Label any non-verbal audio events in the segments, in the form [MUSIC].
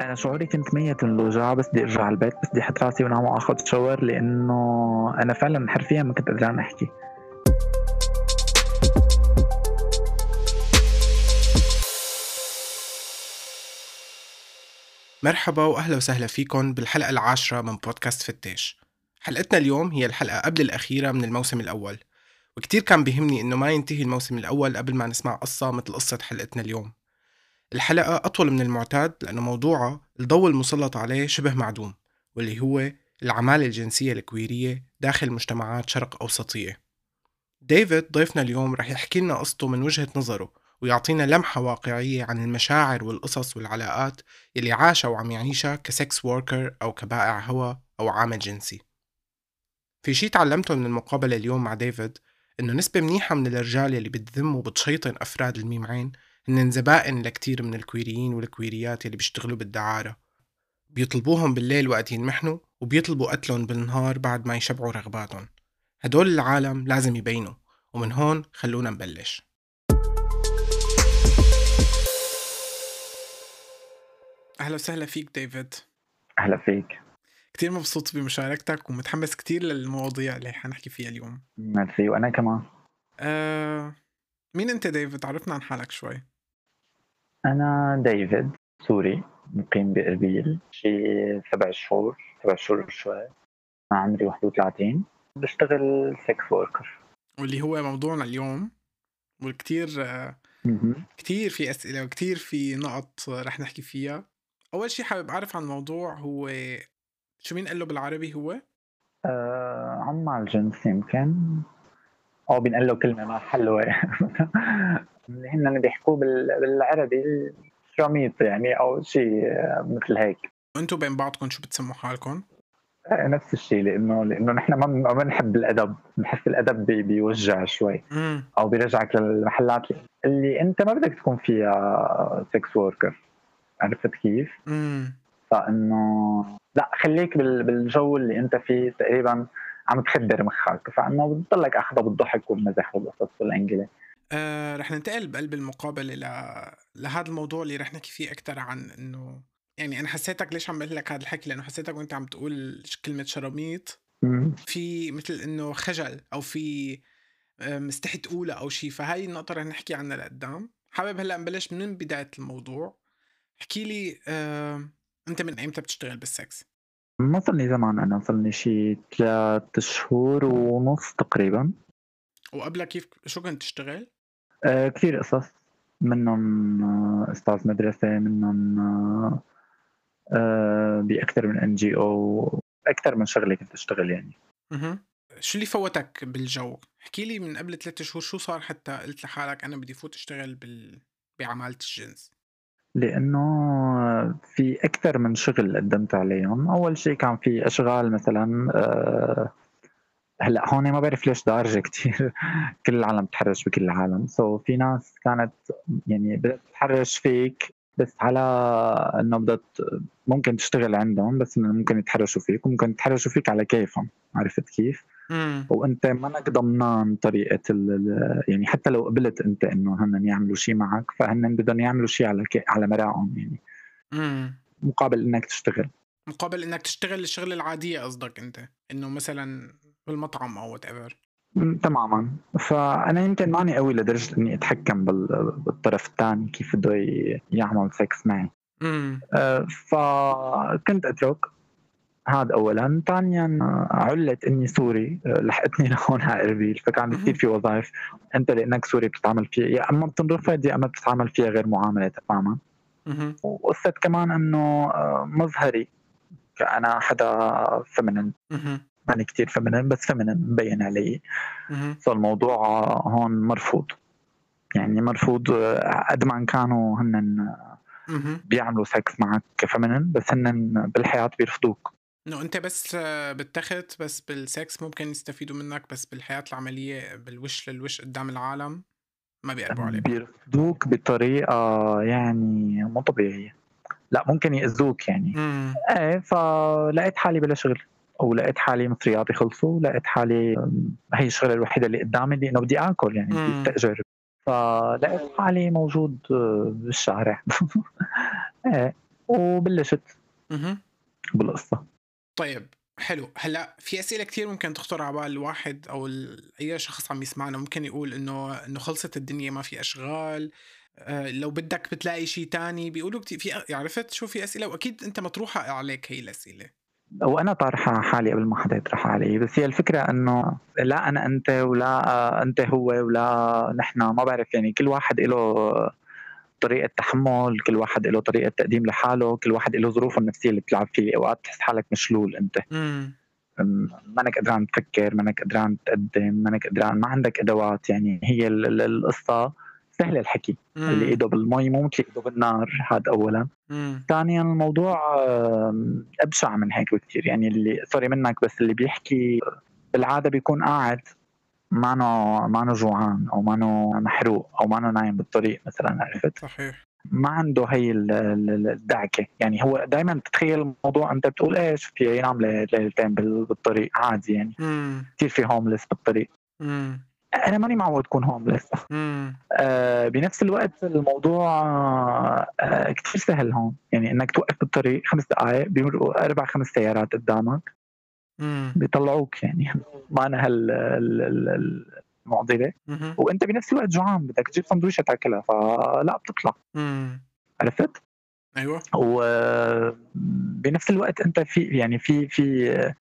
أنا شعوري كنت ميت من الوجع بس بدي أرجع على البيت بس بدي أحط راسي وانام وآخذ شاور لأنه أنا فعلا حرفيا ما كنت قادران أحكي. مرحبا واهلا وسهلا فيكم بالحلقة العاشرة من بودكاست فتاش. حلقتنا اليوم هي الحلقة قبل الأخيرة من الموسم الأول وكتير كان بيهمني إنه ما ينتهي الموسم الأول قبل ما نسمع قصة مثل قصة حلقتنا اليوم. الحلقة أطول من المعتاد لأنه موضوعها الضوء المسلط عليه شبه معدوم واللي هو العمالة الجنسية الكويرية داخل مجتمعات شرق أوسطية. ديفيد ضيفنا اليوم رح يحكي لنا قصته من وجهة نظره ويعطينا لمحة واقعية عن المشاعر والقصص والعلاقات اللي عاشها وعم يعيشها ك sex worker أو كبائع هوى أو عامل جنسي. في شي تعلمته من المقابلة اليوم مع ديفيد إنه نسبة منيحة من الرجال اللي بتذم وبتشيطن أفراد الميم عين هن زبائن لكتير من الكويريين والكويريات اللي بيشتغلوا بالدعارة. بيطلبوهم بالليل وقت ينمحنوا وبيطلبوا قتلهم بالنهار بعد ما يشبعوا رغباتهم. هدول العالم لازم يبينوا ومن هون خلونا نبلش. أهلا وسهلا فيك ديفيد. أهلا فيك. كتير مبسوط بمشاركتك ومتحمس كتير للمواضيع اللي حنحكي فيها اليوم. ميرسي وأنا كمان. آه... مين أنت ديفيد؟ عرفنا عن حالك شوي. أنا ديفيد سوري مقيم بأربيل. شي سبع شهور سبع شهور شوي عمري 31 بشتغل sex worker واللي هو موضوعنا اليوم والكتير كتير في أسئلة وكتير في نقط رح نحكي فيها. أول شي حابب أعرف عن الموضوع هو شو بينقال له بالعربي هو؟ آه عمال جنس يمكن. أو بينقال له كلمة ما حلوة. [LAUGHS] هن بيحكوه بالعربي شراميط يعني أو شيء مثل هيك وأنتم بين بعضكم شو بتسموا حالكم؟ آه، نفس الشيء لأنه لأنه نحن ما بنحب العربي بنحس العربي بي بيوجع شوي مم. أو بيرجعك للمحلات اللي أنت ما بدك تكون فيها sex worker عرفت كيف؟ مم. فإنه لا خليك بالجو اللي أنت فيه تقريبا عم تخدر مخك فإنه بتضلك اخذها بالضحك والمزح والقصص والانجله آه رح ننتقل بقلب المقابلة ل... لهذا الموضوع اللي رح نحكي فيه أكثر عن إنه يعني أنا حسيتك ليش عم بقول لك هذا الحكي؟ لأنه حسيتك وأنت عم تقول كلمة شراميط في مثل إنه خجل أو في آه، مستحي تقولها أو شيء فهاي النقطة رح نحكي عنها لقدام. حابب هلأ نبلش من بداية الموضوع. احكي لي آه، أنت من أيمتى بتشتغل بالسكس؟ ما صار لي زمان أنا صار لي شي ثلاث شهور ونص تقريبا. وقبلها كيف شو كنت تشتغل؟ آه كثير قصص منهم آه أستاذ مدرسة منهم آه آه بأكثر من NGO أكثر من شغلة كنت أشتغل يعني أها شو اللي فوتك بالجو؟ احكي لي من قبل ثلاث شهور شو صار حتى قلت لحالك أنا بدي فوت أشتغل بال... بعمالة الجنس؟ لأنه في أكثر من شغل قدمت عليهم أول شيء كان في أشغال مثلا آه، هلأ هون ما بعرف ليش دارجة كثير [LAUGHS] كل العالم بتحرش بكل العالم سو so في ناس كانت يعني بدها تتحرش فيك بس على إنه بدها ممكن تشتغل عندهم بس إنه ممكن يتحرشوا فيك وممكن يتحرشوا فيك على كيفهم عرفت كيف؟ مم. وأنت منك ضمنان طريقة يعني حتى لو قبلت أنت إنه هن يعملوا شيء معك فهن بدهم يعملوا شيء على كي على مزاجهم يعني مم. مقابل إنك تشتغل مقابل إنك تشتغل الشغلة العادية قصدك أنت إنه مثلا بالمطعم أو whatever تماما. فأنا يمكن ماني قوي لدرجة إني أتحكم بالطرف الثاني كيف بده يعمل سكس معي. امم فكنت أترك هذا اولا. ثانيا علة إني سوري لحقتني [LAUGHS] لهون على إربيل. فكان كثير في وظائف. أنت لأنك سوري بتتعامل فيها. يا أما بتنرفض يا أما بتتعامل فيها غير معاملة تماما. وقصة كمان إنه آه، مظهري كأنا حدا feminine ماني كتير feminine بس feminine مبين علي. فالموضوع هون مرفوض. يعني مرفوض قد ما كانوا هن بيعملوا sex معك ك feminine بس هن بالحياة بيرفضوك. إنه أنت بس بتخت بس بالسكس ممكن يستفيدوا منك بس بالحياة العملية بالوش للوش قدام العالم ما بيقربوا عليك. بيرفضوك بطريقة يعني مو طبيعية. لا ممكن يأذوك يعني. مم. إيه فلقيت حالي بلا شغل. ولقيت حالي مصرياتي خلصوا لقيت حالي هي الشغلة الوحيدة اللي قدامي اللي إنه بدي آكل يعني بدي استاجر فلقيت حالي موجود بالشارع. [LAUGHS] إيه وبلشت. بالقصة. طيب حلو. هلأ في أسئلة كثير ممكن تخطر على بال الواحد أو أي شخص عم يسمعنا. ممكن يقول إنه إنه خلصت الدنيا ما في أشغال آه، لو بدك بتلاقي شيء تاني. بيقولوا كثير في عرفت شو في أسئلة؟ وأكيد أنت مطروحة عليك هي الأسئلة. وأنا طارحة حالي قبل ما حدا يطرحها علي بس هي الفكرة إنه لا أنا أنت ولا أنت هو ولا نحن ما بعرف يعني كل واحد له طريقة تحمل كل واحد له طريقة تقديم لحاله كل واحد له ظروفه النفسية اللي بتلعب فيه. أوقات تحس حالك مشلول أنت. أم، مانك قدران تفكر مانك قدران تقدم مانك قدران ما عندك أدوات يعني هي ال- ال- القصة سهل الحكي. اللي إيده بالمي مو مثل إيده بالنار هذا اولا. ثانيا الموضوع ابشع من هيك بكثير يعني اللي sorry منك بس اللي بيحكي بالعادة بيكون قاعد مانو مانو جوعان أو مانو محروق أو مانو نايم بالطريق مثلا عرفت؟ صحيح. ما عنده هي ال- ال- الدعكة. يعني هو دائما تتخيل الموضوع أنت بتقول إيش؟ في ينام لي- ليلتين بال- بالطريق عادي يعني. كثير في homeless بالطريق. امم أنا ماني معود أكون homeless امم آه بنفس الوقت الموضوع آه كثير سهل هون. يعني إنك توقف بالطريق خمس دقائق بيمرقوا أربع خمس سيارات قدامك. بيطلعوك يعني. [LAUGHS] ما أنا هال ال- ال- المعضلة. وأنت بنفس الوقت جوعان بدك تجيب سندويشة تاكلها فلا بتطلع. عرفت؟ أيوه. وبنفس الوقت أنت في يعني في في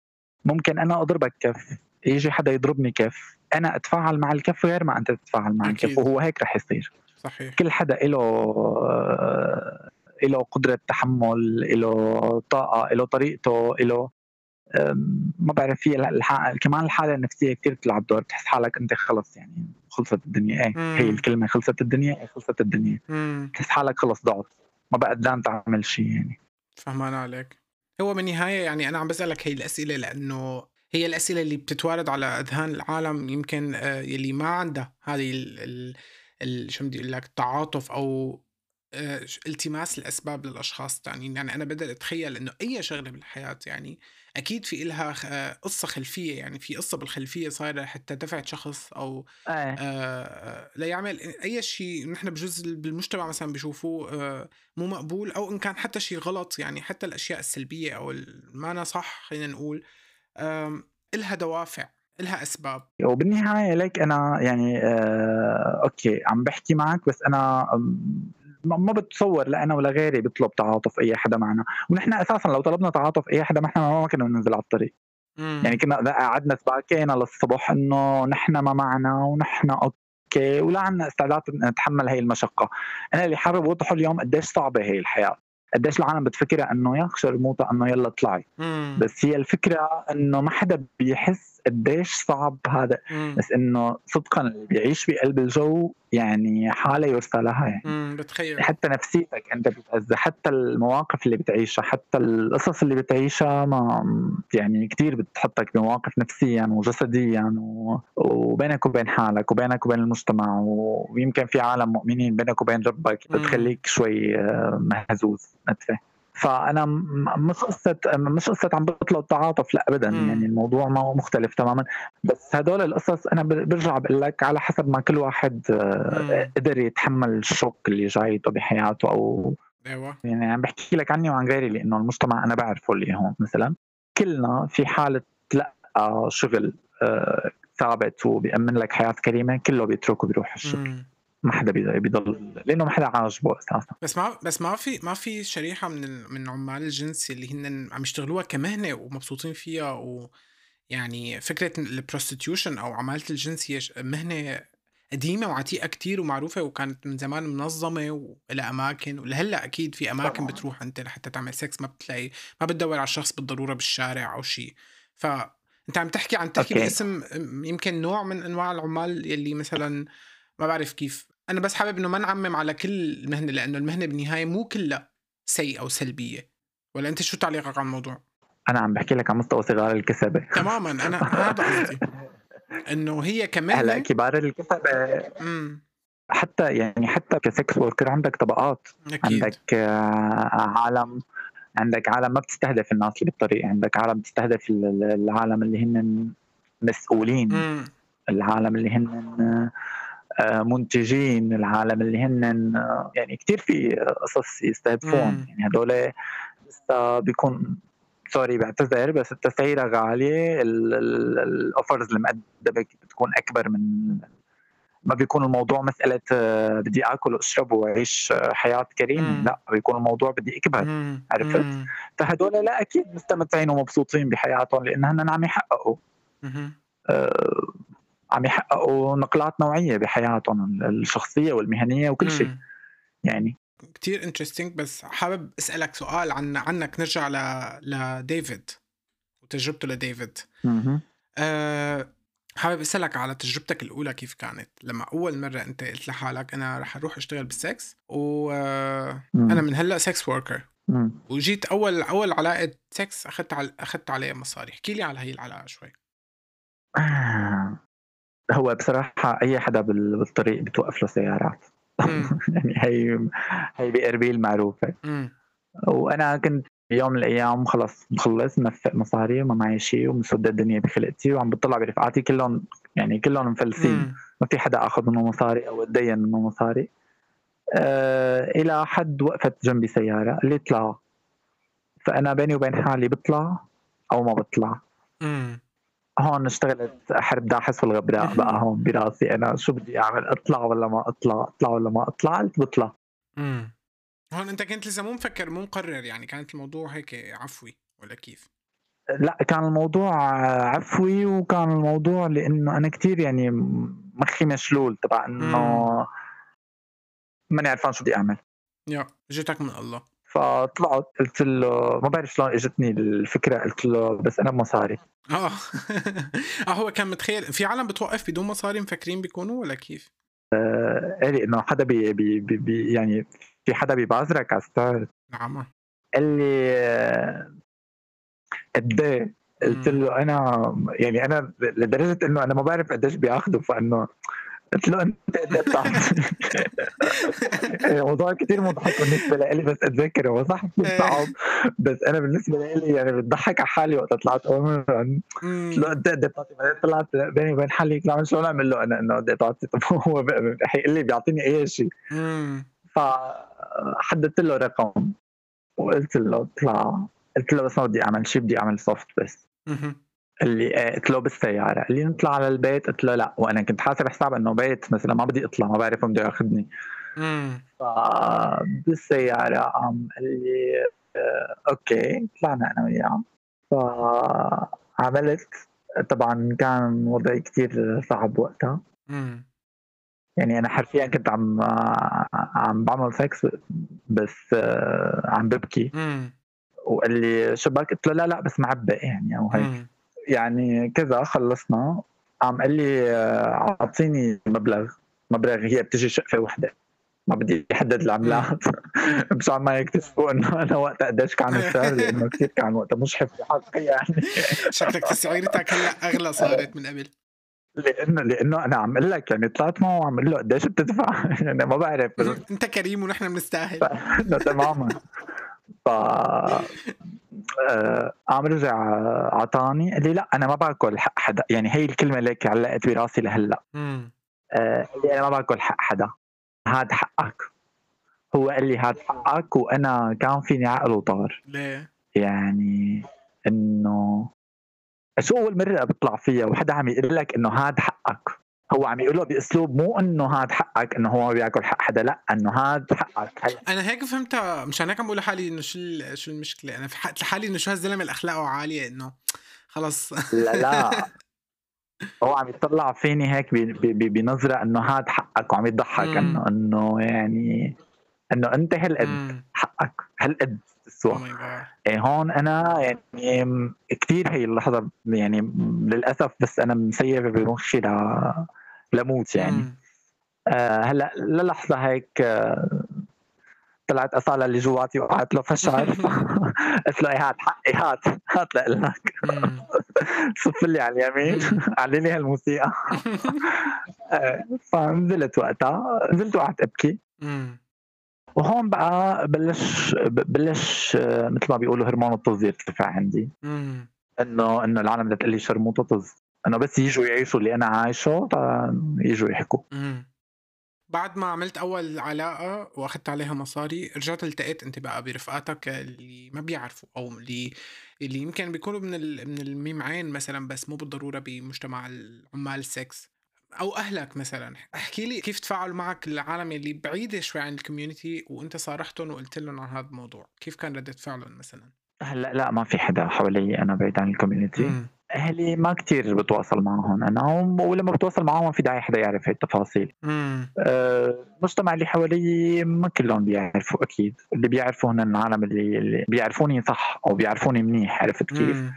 ممكن أنا أضربك كف يجي حدا يضربني كف. أنا أتفاعل مع الكف غير ما أنت تتفاعل مع أكيد. الكف وهو هيك رح يصير. صحيح. كل حدا له له قدرة تحمل له طاقة له طريقته له ما بعرف في الح... كمان الحالة النفسية كتير بتلعب دور بتحس حالك أنت خلص يعني خلصت الدنيا. إيه مم. هي الكلمة خلصت الدنيا إيه خلصت الدنيا. امم بتحس حالك خلص ضعت ما بقى قدران تعمل شيء يعني. فهمان عليك. هو بالنهاية يعني أنا عم بسألك هي الأسئلة لأنه هي الأسئلة اللي بتتوارد على أذهان العالم يمكن آه، يلي ما عنده هذه ال شو بدي أقول لك تعاطف أو آه، التماس الأسباب للأشخاص التانيين. يعني أنا بدأت أتخيل إنه أي شغلة بالحياة يعني أكيد في إلها آه، قصة خلفية. يعني في قصة بالخلفية صايرة حتى دفعت شخص أو إيه. آه، ليعمل أي شيء نحن بجزء بالمجتمع مثلا بشوفوه آه، مو مقبول أو إن كان حتى شيء غلط. يعني حتى الأشياء السلبية أو ما صح خلينا نقول. إلها دوافع إلها أسباب. وبالنهاية ليك أنا يعني آه أوكي عم بحكي معك بس أنا ما ما بتصور لا أنا ولا غيري بيطلب تعاطف أي حدا معنا. ونحن أساسا لو طلبنا تعاطف أي حدا معنا ما كنا ننزل على الطريق. مم. يعني كنا قعدنا سباكينا للصبح إنه نحن ما معنا ونحن أوكي ولا عنا استعداد نتحمل هي المشقة. أنا اللي حابب أوضحه اليوم قديش صعبة هي الحياة. قديش العالم بتفكرها إنه يا شرموطه إنه يلا اطلعي. بس هي الفكرة إنه ما حدا بيحس قديش صعب هذا مم. بس إنه صدقا اللي بيعيش بقلب الجو يعني حالة يرثى لها يعني مم. بتخيل حتى نفسيتك أنت بتأذى حتى المواقف اللي بتعيشها حتى القصص اللي بتعيشها ما يعني كثير بتحطك بمواقف نفسيا وجسديا و... وبينك وبين حالك وبينك وبين المجتمع ويمكن في عالم مؤمنين بينك وبين ربك. بتخليك شوي آه، مهزوز نتفه فأنا مش قصة مش قصة عم بطلب تعاطف لا ابدا. يعني الموضوع ما مختلف تماما بس هدول القصص أنا برجع بقول لك على حسب ما كل واحد آه،. قدر يتحمل الشوك اللي جايته بحياته أو أيوه يعني عم بحكي لك عني وعن غيري لأنه المجتمع أنا بعرفه اللي هون مثلا كلنا في حالة تلقى شغل آه، ثابت وبيأمن لك حياة كريمة كله بيترك وبيروح الشغل. ما حدا بي- بيضل لأنه ما حدا عاجبه أساسا بس ما بس ما في ما في شريحة من ال- من عمال الجنس اللي هن عم يشتغلوها كمهنة ومبسوطين فيها و يعني فكرة ال prostitution أو عمالة الجنس هي مهنة قديمة وعتيقة كتير ومعروفة وكانت من زمان منظمة وإلى أماكن ولهلأ أكيد في أماكن طبعاً. بتروح أنت لحتى تعمل سكس ما بتلاقي ما بتدور على الشخص بالضرورة بالشارع أو شيء فانت عم تحكي عم تحكي أوكي. باسم يمكن نوع من أنواع العمال يلي مثلا ما بعرف كيف أنا بس حابب إنه ما نعمم على كل المهنة لأنه المهنة بالنهاية مو كلها سيئة أو سلبيه ولا أنت شو تعليقك على الموضوع؟ أنا عم بحكي لك عن مستوى صغار الكسبه تماما أنا [LAUGHS] هذا قصدي. إنه هي هلأ كمهنه كبار الكسبه امم حتى يعني حتى كسكس وركر عندك طبقات. أكيد. عندك آه، عالم عندك عالم ما بتستهدف الناس اللي بالطريق. عندك عالم بتستهدف ال- ال- العالم اللي هن مسؤولين. امم العالم اللي هن منتجين العالم اللي هن آه، يعني كتير في قصص يستهدفون مم. يعني هدول لسه بيكون سوري بعتذر بس التسعيرة غالية ال offers المقدمة بتكون أكبر من ما بيكون الموضوع مسألة آه، بدي وأعيش آه، حياة كريمة مم. لا بيكون الموضوع بدي أكبر مم. عرفت؟ مم. فهدول لا أكيد مستمتعين ومبسوطين بحياتهم لانهم عم يحققوا. آه، عم يحققوا نقلات نوعية بحياتهم الشخصية والمهنية وكل شيء. يعني كتير interesting بس حابب أسألك سؤال عن عنك نرجع ل لديفيد وتجربته لديفيد. أه حابب أسألك على تجربتك الأولى كيف كانت لما أول مرة أنت قلت لحالك أنا رح أروح أشتغل بالسكس وأنا مم. من هلأ sex worker. وجيت أول أول علاقة سكس أخذت على أخذت عليها مصاري احكي لي على هي العلاقة شوي آه، [SIGHS] هو بصراحة أي حدا بال- بالطريق بتوقف له سيارات. [LAUGHS] يعني هي هي بإربيل معروفة امم وأنا كنت بيوم من الأيام خلص مخلص منفق مصاري وما معي شيء ومسودة الدنيا بخلقتي وعم بطلع برفقاتي كلهم يعني كلهم مفلسين. ما في حدا أخذ منه مصاري أو تدين منه مصاري. آه إلى حد وقفت جنبي سيارة اللي طلع. فأنا بيني وبين حالي بطلع أو ما بطلع. هون اشتغلت حرب داحس والغبراء بقى هون براسي أنا. شو بدي أعمل؟ أطلع ولا ما أطلع؟ أطلع ولا ما أطلع؟ قلت بطلع. امم هون أنت كنت لسه مو مفكر مو مقرر يعني كانت الموضوع هيك عفوي ولا كيف؟ لا كان الموضوع عفوي وكان الموضوع لأنه أنا كتير يعني مخي مشلول تبع إنه ماني عرفان شو بدي أعمل. يا جيتك من الله. فطلعت قلت له ما بعرف شلون اجتني الفكرة قلت له بس أنا بمصاري آه [LAUGHS] آه هو كان متخيل في عالم بتوقف بدون مصاري مفكرين بيكونوا ولا كيف؟ قال إنه حدا بي بي بي بي يعني في حدا بيبازرك على الستار نعم قال لي آه، قد إيه؟ قلت. له أنا يعني أنا لدرجة إنه أنا ما بعرف قديش بياخذوا فإنه قلت له أنت قد إيه بتعطي؟ [LAUGHS] الموضوع كثير مضحك بالنسبة لي بس أتذكر هو صح كثير صعب بس أنا بالنسبة لي يعني بتضحك على حالي وقت طلعت. قلت له انت قد إيه بتعطي بعدين طلعت بيني وبين حالي قلت له شلون أعمل له أنا انه قد إيه بتعطي طب هو حيقول لي بيعطيني أي شيء. فحددت له رقم وقلت له اطلع. قلت له بس ما بدي أعمل شيء بدي أعمل سوفت بس. اللي إيه، قلت له بالسيارة. اللي نطلع على البيت. قلت له لا. وأنا كنت حاسب حساب إنه بيت مثلا ما بدي أطلع ما بعرف وين بده ياخذني مم. فبالسياره قام قال لي آه، أوكي طلعنا أنا وياه. فعملت طبعا كان وضعي كتير صعب وقتها. مم. يعني أنا حرفيا كنت عم عم بعمل سكس بس آه، عم ببكي. مم. وقال لي شبك قلت له لا لا بس معبق يعني أو هيك. يعني كذا خلصنا. قام قال لي آه، أعطيني مبلغ. مبلغ هي بتجي شقفة وحدة. ما بدي أحدد العملات. مشان [LAUGHS] ما يكتشفوا إنه أنا وقتها قديش كان السعر لأنه كثير كان وقتها مشحف بحقي يعني. [LAUGHS] شكلك تسعيرتك هلأ أغلى صارت من قبل. لأنه لأنه أنا عم أقول لك يعني طلعت معه وعم أقول له قديش بتدفع. [LAUGHS] يعني ما بعرف. أنت كريم ونحن بنستاهل. تماما. ف آه، قام رجع اعطاني قال لي لا أنا ما باكل حق حدا. يعني هي الكلمة ليك علقت براسي لهلا. مم. آه، قال لي أنا ما باكل حق حدا. هاد حقك. هو قال لي هاد حقك وأنا كان فيني عقل وطار ليه؟ يعني إنه شو أول مرة بطلع فيها؟ وحدا عم يقول لك إنه هاد حقك. هو عم يقوله بأسلوب مو إنه هاد حقك إنه هو بياكل حق حدا لا إنه هاد حقك هي أنا هيك فهمتها مشان هيك عم بقول لحالي إنه شو شو المشكلة أنا فحقت لحالي إنه شو هالزلمة اللي اخلاقه عالية إنه خلص لا لا [LAUGHS] هو عم يطلع فيني هيك بنظرة إنه هاد حقك وعم يضحك. انه إنه يعني إنه أنت هالقد. حقك هالقد Oh my God. إيه هون أنا يعني كثير هي اللحظة يعني للأسف بس أنا مسيبه بمخي ل لموت يعني. آه هلأ للحظة هيك آه طلعت أصالة اللي جواتي وقعت له فشار [LAUGHS] قلت له إيه هات حقي هات هات لك. صف لي على اليمين [LAUGHS] علي لي هالموسيقى [LAUGHS] آه، فنزلت وقتها نزلت وقعدت أبكي. وهون بقى بلش بلش آه، مثل ما بيقولوا هرمون الطز يرتفع عندي. إنه إنه العالم بدها تقول لي شرموطة طز انه بس يجوا يعيشوا اللي أنا عايشه يجوا يحكوا. بعد ما عملت أول علاقة واخذت عليها مصاري رجعت التقيت أنت بقى برفقاتك اللي ما بيعرفوا أو اللي اللي يمكن بيكونوا من ال... من الميمعين مثلا بس مو بالضرورة بمجتمع العمال السكس أو أهلك مثلا. احكي لي كيف تفاعلوا معك العالم اللي بعيدة شوي عن ال community وأنت صارحتهم وقلت لهم عن هذا الموضوع. كيف كان ردة فعلهم مثلا؟ هلا لا ما في حدا حوالي أنا بعيد عن الكوميونتي. أهلي ما كتير بتواصل معهم. أنا ولما بتواصل معهم ما في داعي حدا يعرف هاي التفاصيل. أه المجتمع اللي حوالي ما كلهم بيعرفوا أكيد. اللي بيعرفوا هن العالم اللي, اللي بيعرفوني صح أو بيعرفوني منيح عرفت كيف؟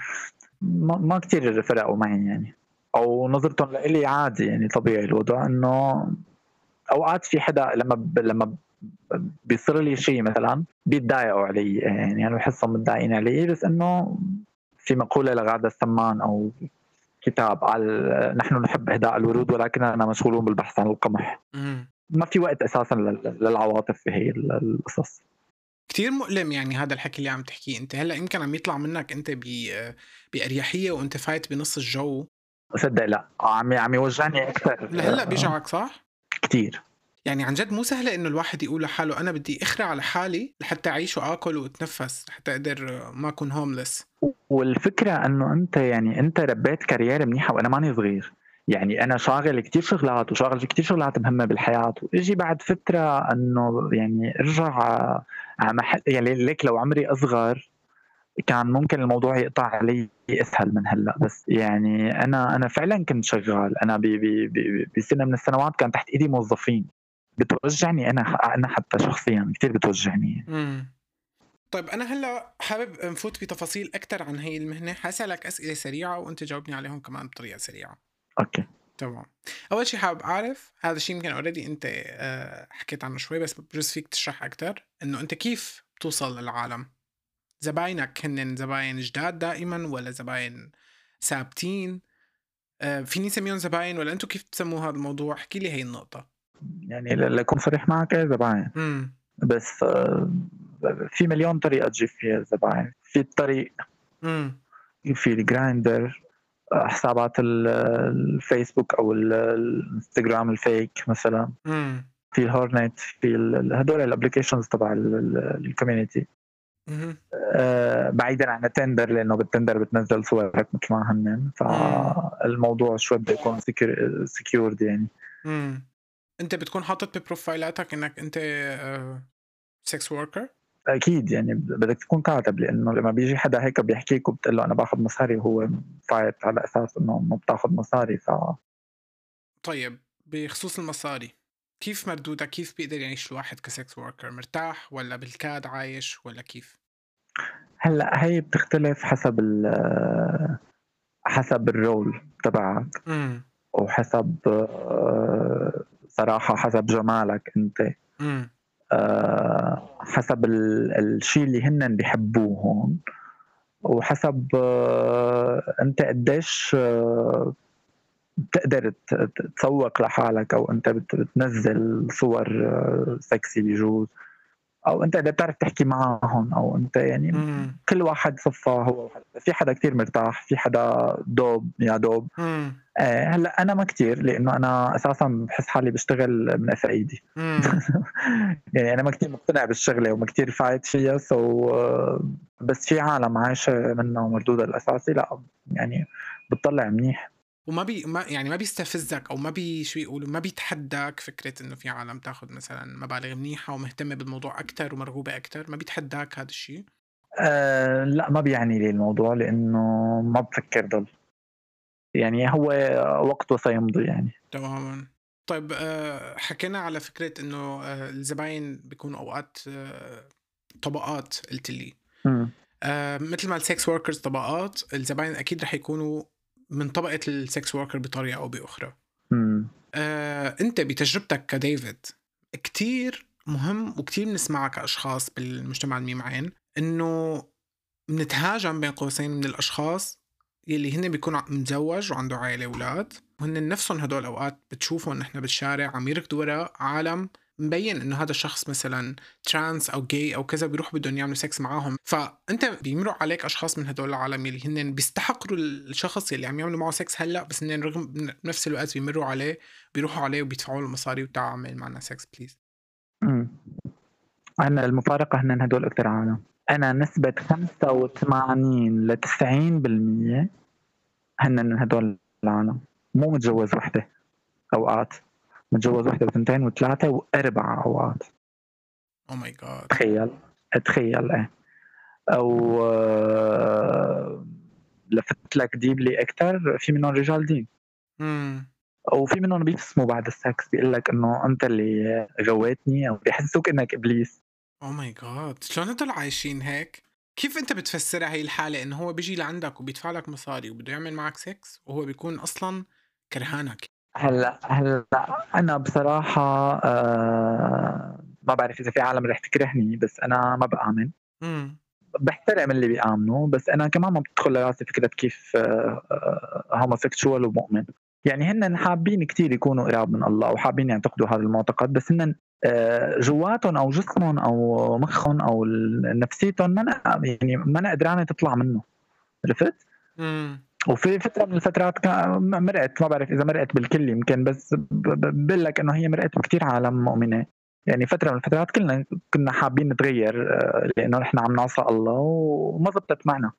ما, ما كتير فرقوا معي يعني. أو نظرتهم لإلي عادي يعني طبيعي الوضع إنه أوقات في حدا لما ب... لما بيصير لي شيء مثلا بيتضايقوا علي يعني. أنا بحسهم متضايقين علي بس إنه في مقولة لغادة السمان أو كتاب قال نحن نحب إهداء الورود ولكننا مشغولون بالبحث عن القمح. ما في وقت أساسا للعواطف في هي القصص. كتير مؤلم يعني هذا الحكي اللي عم تحكيه أنت. هلأ يمكن عم يطلع منك أنت بأريحية وأنت فايت بنص الجو. صدق لا. عم عم يوجعني أكثر. لهلأ بيجعك صح؟ كثير يعني عن جد مو سهلة إنه الواحد يقول لحاله أنا بدي أخرع على حالي لحتى أعيش وآكل وأتنفس لحتى أقدر ما أكون هوملس والفكرة إنه أنت يعني أنت ربيت كارير منيحة وأنا ماني صغير. يعني أنا شاغل كتير شغلات وشاغل في كتير شغلات مهمة بالحياة. وإجي بعد فترة إنه يعني أرجع على محل يعني ليك لو عمري أصغر كان ممكن الموضوع يقطع علي أسهل من هلأ. بس يعني أنا أنا فعلا كنت شغال. أنا بسنة من السنوات كان تحت إيدي موظفين. بتوجعني أنا أنا حتى شخصيا كثير بتوجعني. امم طيب أنا هلأ حابب نفوت بتفاصيل أكثر عن هي المهنة. حاسألك أسئلة سريعة وأنت جاوبني عليهم كمان بطريقة سريعة. أوكي. تمام. أول شيء حابب أعرف هذا الشيء يمكن already أنت آه، حكيت عنه شوي بس بجوز فيك تشرح أكثر إنه أنت كيف بتوصل للعالم؟ زباينك هن زباين جداد دائما ولا زباين ثابتين؟ آه، فيني اسميهم زباين ولا أنتم كيف بتسموا هذا الموضوع؟ احكي لي هي النقطة. يعني لأكون صريح معك زباين. بس آه، في مليون طريقة تجيب فيها الزباين. في الطريق. في ال Grindr حسابات الفيسبوك أو الانستغرام الفيك مثلا. مم. في ال Hornet في هدول ال applications تبع ال community آه بعيدا عن ال Tinder لأنه بال Tinder بتنزل صورك مثل ما هن فالموضوع شوي بده يكون secured يعني. مم. انت بتكون حاطط ببروفايلاتك انك انت سكس آه، وركر أكيد يعني بدك تكون كاتب لأنه لما بيجي حدا هيك بيحكيك وبتقول له أنا باخذ مصاري وهو فايت على أساس إنه ما بتاخذ مصاري ف طيب بخصوص المصاري كيف مردودك؟ كيف بيقدر يعيش الواحد ك sex worker مرتاح ولا بالكاد عايش ولا كيف؟ هلأ هي بتختلف حسب ال حسب الرول تبعك. وحسب آه، صراحة حسب جمالك أنت. آه، حسب الشيء اللي هن بيحبوه هون. وحسب آه، أنت قديش بتقدر تسوق لحالك أو أنت بتنزل صور سكسي بجوز أو أنت إذا بتعرف تحكي معهم أو أنت يعني مم. كل واحد صفه هو. في حدا كثير مرتاح في حدا دوب يا دوب. آه هلا أنا ما كثير لأنه أنا أساسا بحس حالي بشتغل من قفا ايدي [LAUGHS] يعني أنا ما كثير مقتنع بالشغلة وما كثير فايت فيها so بس في عالم عايشة منها ومردودها الأساسي لا يعني بتطلع منيح. وما بي ما يعني ما بيستفزك أو ما بي شو يقولوا ما بيتحداك فكرة إنه في عالم تاخذ مثلا مبالغ منيحة ومهتمة بالموضوع أكثر ومرغوبة أكثر ما بيتحداك هذا الشيء؟ أه لا ما بيعني لي الموضوع لأنه ما بفكر ضل. يعني هو وقته سيمضي يعني. تماما. طيب أه حكينا على فكرة إنه أه الزباين بيكونوا أوقات أه طبقات قلت لي مثل ما ال sex workers طبقات الزباين أكيد رح يكونوا من طبقة ال sex worker بطريقة أو بأخرى. آه، أنت بتجربتك كديفيد كتير مهم وكتير بنسمعها كأشخاص بالمجتمع الميمعين إنه بنتهاجم بين قوسين من الأشخاص يلي هن بيكون متزوج وعنده عائلة أولاد وهن نفسهم هدول الاوقات بتشوفهم نحن بالشارع عم يركضوا وراء عالم مبين إنه هذا الشخص مثلا trans أو gay أو كذا بيروح بدهم يعملوا سكس معاهم. فأنت بيمروا عليك أشخاص من هدول العالم اللي هن بيستحقروا الشخص اللي عم يعملوا معه سكس هلأ بس هن رغم بنفس الوقت بيمروا عليه بيروحوا عليه وبيدفعوا له مصاري وتعمل معنا sex please عندنا المفارقة هن هدول أكثر عالم. أنا نسبة 85 ل 90% هن هدول العالم مو متجوز وحدة أوقات. متجوز وحدة وثنتين وثلاثة واربع أوقات. oh my God تخيل. تخيل إيه. أو آه، لفت لك ديبلي أكثر في منهم رجال دين. امم وفي منهم بيبسموا بعد السكس بيقول لك إنه أنت اللي غويتني أو بيحسوك إنك إبليس. Oh my God شلون هدول عايشين هيك؟ كيف أنت بتفسرها هي الحالة إنه هو بيجي لعندك وبيدفع لك مصاري وبده يعمل معك سكس وهو بيكون أصلا كرهانك؟ هلأ هلأ أنا بصراحة آه ما بعرف إذا في عالم رح تكرهني بس أنا ما بآمن. امم بحترم اللي بيآمنوا بس أنا كمان ما بتدخل لراسي فكرة كيف هوموسيكشوال ومؤمن. يعني هن حابين كثير يكونوا قراب من الله وحابين يعتقدوا هذا المعتقد بس هن جواتهم أو جسمهم أو مخهم أو نفسيتهم ما يعني ما قدرانه تطلع منه. عرفت؟ وفي فترة من الفترات مرقت ما بعرف إذا مرقت بالكل يمكن بس بقول لك إنه هي مرقت بكثير عالم مؤمنة. يعني فترة من الفترات كلنا كنا حابين نتغير آه، لأنه نحن عم نعصى الله وما زبطت معنا.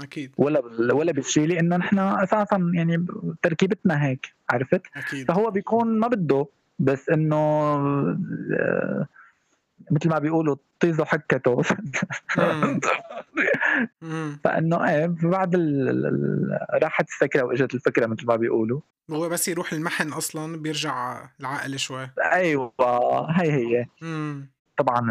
أكيد. ولا ولا بالشيء لأنه نحن أساسا يعني تركيبتنا هيك عرفت؟ أكيد. فهو بيكون ما بده بس إنه آه، مثل ما بيقولوا طيزة حكته فإنه إيه بعد راحت الفكرة وإجت الفكرة مثل ما بيقولوا. هو بس يروح المحن أصلا بيرجع العقل شوي. أيوه هي هي. مم. طبعا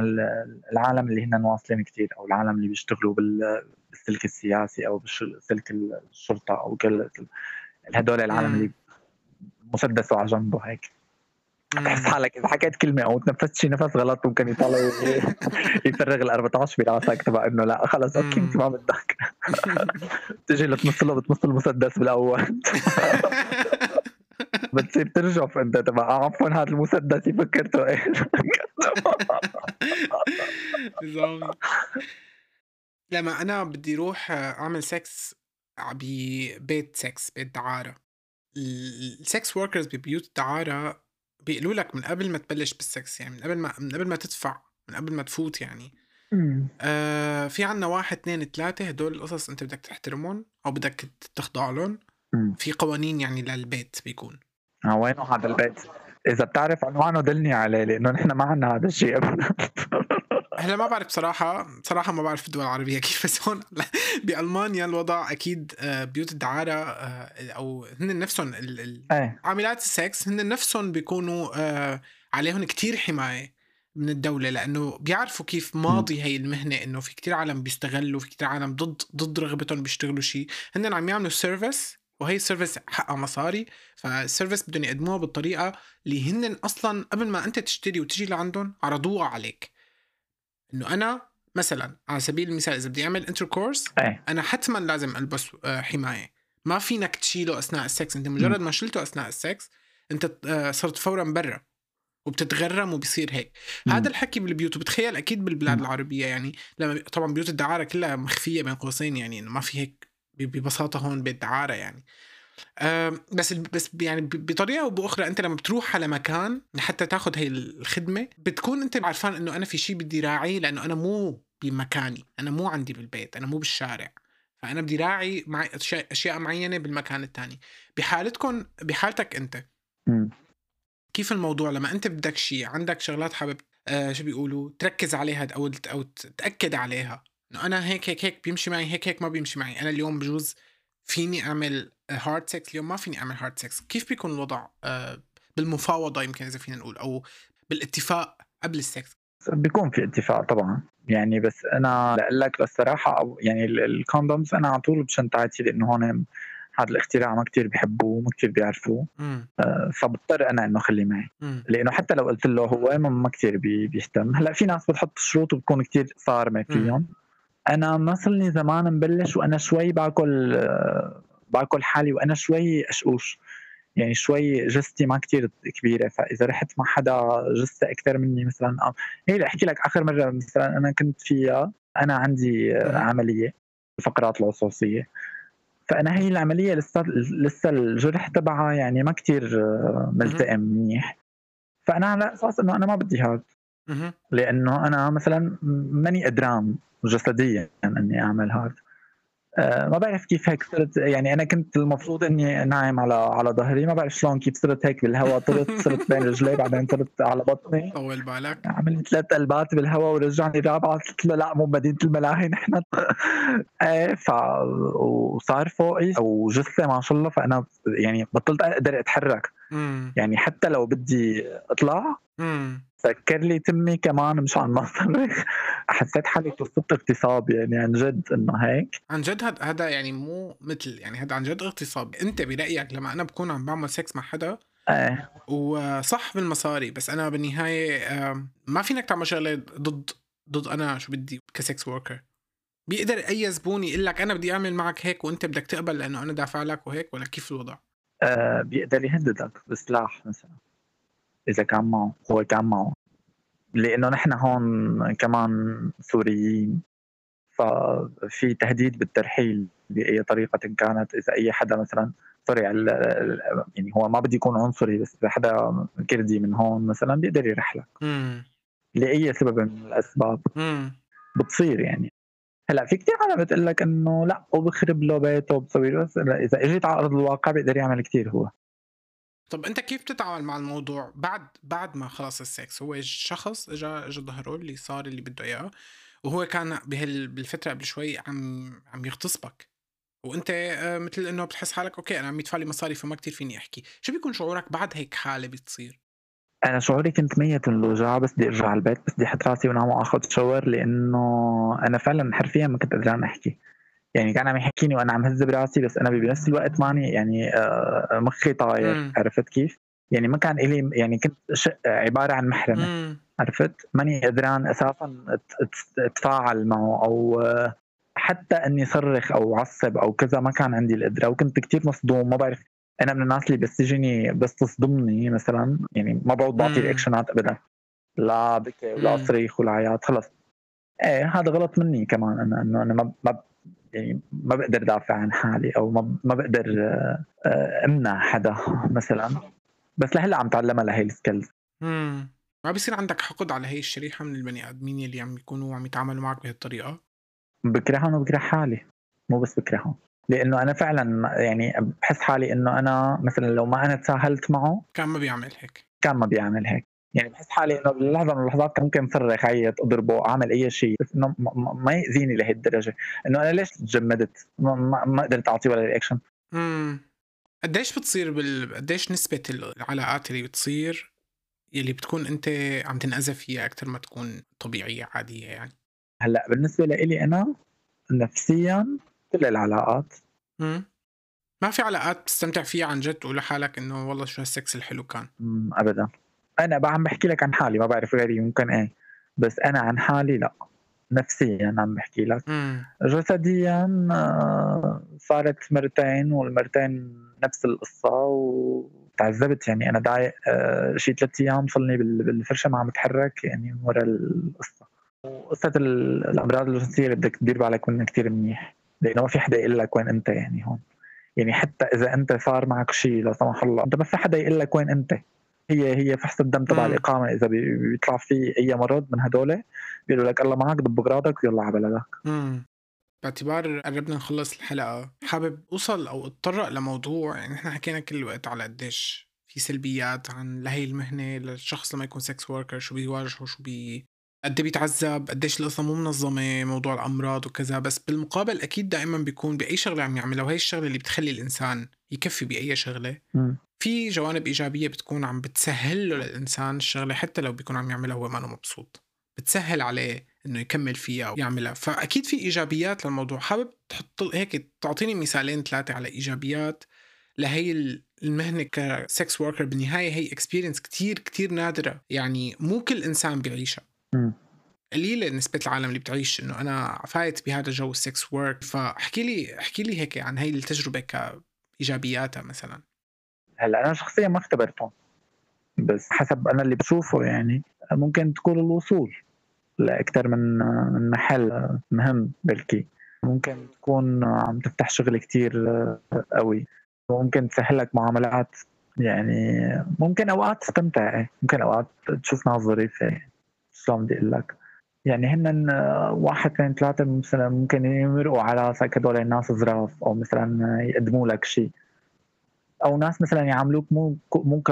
العالم اللي هن واصلين كثير أو العالم اللي بيشتغلوا بالسلك السياسي أو بسلك الشرطة أو كل هدول العالم اللي مسدسه على جنبه هيك حالك [LAUGHS] اذا حكيت كلمة أو تنفست شي نفس غلط ممكن يطلع [LAUGHS] يفرغ ال 14 براسك تبع إنه لا خلص أوكي أنت ما بدك. [LAUGHS] تجي لتمص له بتمص المسدس بالأول. بتصير ترجف أنت تبع. عفوا هذا المسدس فكرته إيش؟ لما أنا بدي أروح أعمل سكس ببيت سكس بيت دعارة. ال sex workers ببيوت الدعاره بيقولوا لك من قبل ما تبلش بالسكس يعني من قبل ما من قبل ما تدفع من قبل ما تفوت يعني. آه في عنا واحد اثنين ثلاثة هدول القصص أنت بدك تحترمهم أو بدك تخضع لهم. في قوانين يعني للبيت بيكون. آه وينه هذا البيت؟ إذا بتعرف عنوانه دلني عليه لأنه نحن ما عندنا هذا الشيء. ابدا [LAUGHS] هلا ما بعرف بصراحة بصراحة ما بعرف الدول العربية [LAUGHS] كيف بس هون بألمانيا الوضع أكيد آه، بيوت الدعارة آه، أو هن نفسهم إيه. عاملات السكس هن نفسهم بيكونوا آه، عليهم كتير حماية من الدولة لأنه بيعرفوا كيف ماضي هي المهنة إنه في كتير عالم بيستغلوا في كتير عالم ضد ضد رغبتهم بيشتغلوا شيء هن عم يعملوا service وهي ال service حقها مصاري فال service بدهم يقدموها بالطريقة اللي هن أصلا قبل ما أنت تشتري وتجي لعندهم عرضوها عليك. إنه أنا مثلا على سبيل المثال إذا بدي أعمل intercourse أنا حتما لازم ألبس آه، حماية. ما فينك تشيله أثناء السكس أنت مجرد ما شلته أثناء السكس أنت آه، صرت فورا برا وبتتغرم وبصير هيك. هذا الحكي بالبيوت وبتخيل أكيد بالبلاد م. العربية يعني لما طبعا بيوت الدعارة كلها مخفية بين قوسين يعني إنه ما في هيك ببساطة هون بيت دعاره يعني. بس بس يعني بطريقة أو بأخرى أنت لما بتروح على مكان لحتى تاخذ هي الخدمة بتكون أنت عارفان إنه أنا في شيء بدي راعيه لأنه أنا مو بمكاني أنا مو عندي بالبيت أنا مو بالشارع. فأنا بدي راعي مع اشياء أشياء معينة بالمكان الثاني بحالتكم بحالتك أنت كيف الموضوع؟ لما أنت بدك شيء عندك شغلات حابب آه شو بيقولوا؟ تركز عليها أو أو تأكد عليها. إنه أنا هيك هيك هيك بيمشي معي هيك هيك ما بيمشي معي. أنا اليوم بجوز فيني أعمل hard sex اليوم؟ ما فيني أعمل hard sex كيف بيكون الوضع؟ آه، بالمفاوضة يمكن إذا فينا نقول أو بالاتفاق قبل السكس بيكون في اتفاق طبعا. يعني بس أنا لأقول لك بصراحه أو يعني ال condoms أنا على طول بشنطتي لأنه هون هذا الاختراع ما كتير بيحبوه ما كتير بيعرفوه. آه فبضطر أنا إنه أخليه معي. مم. لأنه حتى لو قلت له هو ما كتير بي بيهتم. هلأ في ناس بتحط شروط وبتكون كتير صارمة فيهم أنا ما صار زمان مبلش وأنا شوي باكل باكل حالي وأنا شوي أشقوش. يعني شوي جثتي ما كتير كبيرة فإذا رحت مع حدا جثة أكثر مني مثلا هي اللي أحكي لك آخر مرة مثلا أنا كنت فيها أنا عندي عملية الفقرات العصوصيه فأنا هي العملية لسه لسه الجرح تبعها يعني ما كتير ملتئم منيح. فأنا على أساس إنه أنا ما بدي هذا لأنه أنا مثلا ماني قدران جسديا إني أعمل هذا. آه، ما بعرف كيف هيك صرت يعني أنا كنت المفروض إني نايم على على ظهري. ما بعرف شلون كيف صرت هيك بالهواء. طرت صرت بين رجلي بعدين طرت على بطني. طول بالك. عملت ثلاث قلبات بالهواء ورجعني رابعة. قلت له لا مو مدينه الملاهي نحن. [LAUGHS] إيه ف وصار فوقي. أو جثه ما شاء الله فأنا يعني بطلت أقدر أتحرك. يعني حتى لو بدي اطلع سكر لي تمي كمان مشان ما صرخ. [LAUGHS] حسيت حالي توصلت اغتصاب يعني عن جد إنه هيك. عن جد هذا هذا يعني مو مثل يعني هذا عن جد اغتصاب. انت برأيك لما أنا بكون عم بعمل سكس مع حدا إيه. وصح بالمصاري بس أنا بالنهاية ما فينك تعمل شغلة ضد ضد أنا شو بدي ك sex worker بيقدر أي زبون يقول لك أنا بدي أعمل معك هيك وأنت بدك تقبل لأنه أنا دافع لك وهيك ولا كيف الوضع؟ آه بيقدر يهددك بسلاح مثلا إذا كان معه هو كان معه. لأنه نحن هون كمان سوريين ففي تهديد بالترحيل بأي طريقة كانت. إذا أي حدا مثلا سوري يعني هو ما بدي يكون عنصري بس إذا حدا كردي من هون مثلا بيقدر يرحلك. لأي سبب من الأسباب. بتصير يعني. هلا في كثير عالم بتقول لك إنه لا وبخرب له بيته وبسوي له بس اذا اجيت على أرض الواقع بيقدر يعمل كثير هو. طب أنت كيف بتتعامل مع الموضوع بعد بعد ما خلص السكس؟ هو شخص اجى اجى ظهره اللي صار اللي بده إياه وهو كان بهال بالفترة قبل شوي عم عم يغتصبك. وأنت آه، مثل إنه بتحس حالك okay أنا عم يدفع لي مصاري فما كتير فيني أحكي. شو بيكون شعورك بعد هيك حالة بتصير؟ أنا شعوري كنت ميت من الوجع بس بدي ارجع على البيت بس بدي أحط راسي وانام واخذ شاور لأنه أنا فعلا حرفيا ما كنت قادران أحكي يعني كان عم يحكيني وأنا عم هز براسي بس أنا بنفس الوقت ماني يعني آه، مخي طاير عرفت كيف؟ يعني ما كان إلي يعني كنت عبارة عن محرمة عرفت؟ ماني قدران أساسا أتفاعل معه أو آه، حتى إني صرخ أو عصب أو كذا ما كان عندي القدرة وكنت كتير مصدوم ما بعرف أنا من الناس اللي بس تجيني بس تصدمني مثلا يعني ما بعود بعطي reactionات ابدا. لا بكي ولا صريخ ولا عياط خلص. إيه هذا غلط مني كمان. أنا انه أنا ما يعني ما بقدر دافع عن حالي أو ما ما بقدر آه، أمنع حدا مثلا. بس لهلأ عم تعلمها لهي ال skills امم ما بصير عندك حقد على هي الشريحة من البني آدمين اللي عم يكونوا عم يتعاملوا معك بهالطريقة؟ بكرههم وبكره حالي. مو بس بكرههم. لأنه أنا فعلا يعني بحس حالي إنه أنا مثلا لو ما أنا تساهلت معه كان ما بيعمل هيك. كان ما بيعمل هيك. يعني بحس حالي إنه بلحظه من اللحظات كان ممكن صرخ عيط أضربه أعمل أي شيء بس إنه ما يأذيني لهي الدرجه إنه أنا ليش تجمدت؟ ما, ما قدرت أعطيه ولا رياكشن امم قديش بتصير بال قديش نسبة العلاقات اللي بتصير يلي بتكون أنت عم تنأذى فيها أكثر ما تكون طبيعية عادية يعني؟ هلأ بالنسبة لإلي أنا نفسيا كل العلاقات. امم ما في علاقات بتستمتع فيها عن جد تقول لحالك إنه والله شو هالسكس الحلو كان. ابدا. أنا بقى عم بحكي لك عن حالي ما بعرف غيري ممكن إيه. بس أنا عن حالي لا. نفسيا عم بحكي لك. جسديا آه، صارت مرتين والمرتين نفس القصة وتعذبت. يعني أنا دايق آه، شي ثلاث أيام صلني بالفرشة ما عم بتحرك يعني ورا القصة. وقصة الأمراض الجنسية اللي بدك تدير بالك منها كثير منيح. لأنه ما في حدا يقول لك وين أنت يعني هون. يعني حتى إذا أنت صار معك شيء لا سمح الله أنت ما في حدا يقول لك وين أنت. هي هي فحص الدم تبع الإقامة. إذا بيطلع في أي مرض من هدول بيقولوا لك الله معك ضب أغراضك ويلا على بلدك. باعتبار قربنا نخلص الحلقة. حابب أوصل أو أتطرق لموضوع يعني إحنا حكينا كل الوقت على قديش في سلبيات عن لهي المهنة للشخص لما يكون sex worker شو بيواجهه شو بي قد إيه بيتعذب قديش القصة مو منظمة موضوع الأمراض وكذا بس بالمقابل أكيد دائما بيكون بأي شغلة عم يعملها وهي الشغلة اللي بتخلي الإنسان يكفي بأي شغلة. م. في جوانب إيجابية بتكون عم بتسهل له للإنسان الشغلة حتى لو بيكون عم يعملها وهو ما مبسوط. بتسهل عليه إنه يكمل فيها ويعملها. فأكيد في إيجابيات للموضوع. حابب تحط هيك تعطيني مثالين ثلاثة على إيجابيات لهي المهنة ك sex worker بالنهاية هي experience كتير كتير نادرة. يعني مو كل إنسان بيعيشها. قليله نسبة العالم اللي بتعيش إنه أنا فايت بهذا جو ال sex work فاحكي لي احكي لي هيك عن هي التجربة كإيجابياتها مثلا. هلأ أنا شخصيا ما اختبرتهم بس حسب أنا اللي بشوفه يعني ممكن تكون الوصول لاكثر من من محل مهم بلكي. ممكن تكون عم تفتح شغل كتير قوي. ممكن تسهلك معاملات. يعني ممكن أوقات تستمتع. ممكن أوقات تشوف ناس ظريفة. شلون بدي أقول لك. يعني هن واحد اثنين ثلاثة مثلا ممكن يمرقوا على راسك هدول الناس ظراف أو مثلا يقدموا لك شيء. أو ناس مثلا يعاملوك مو مو ك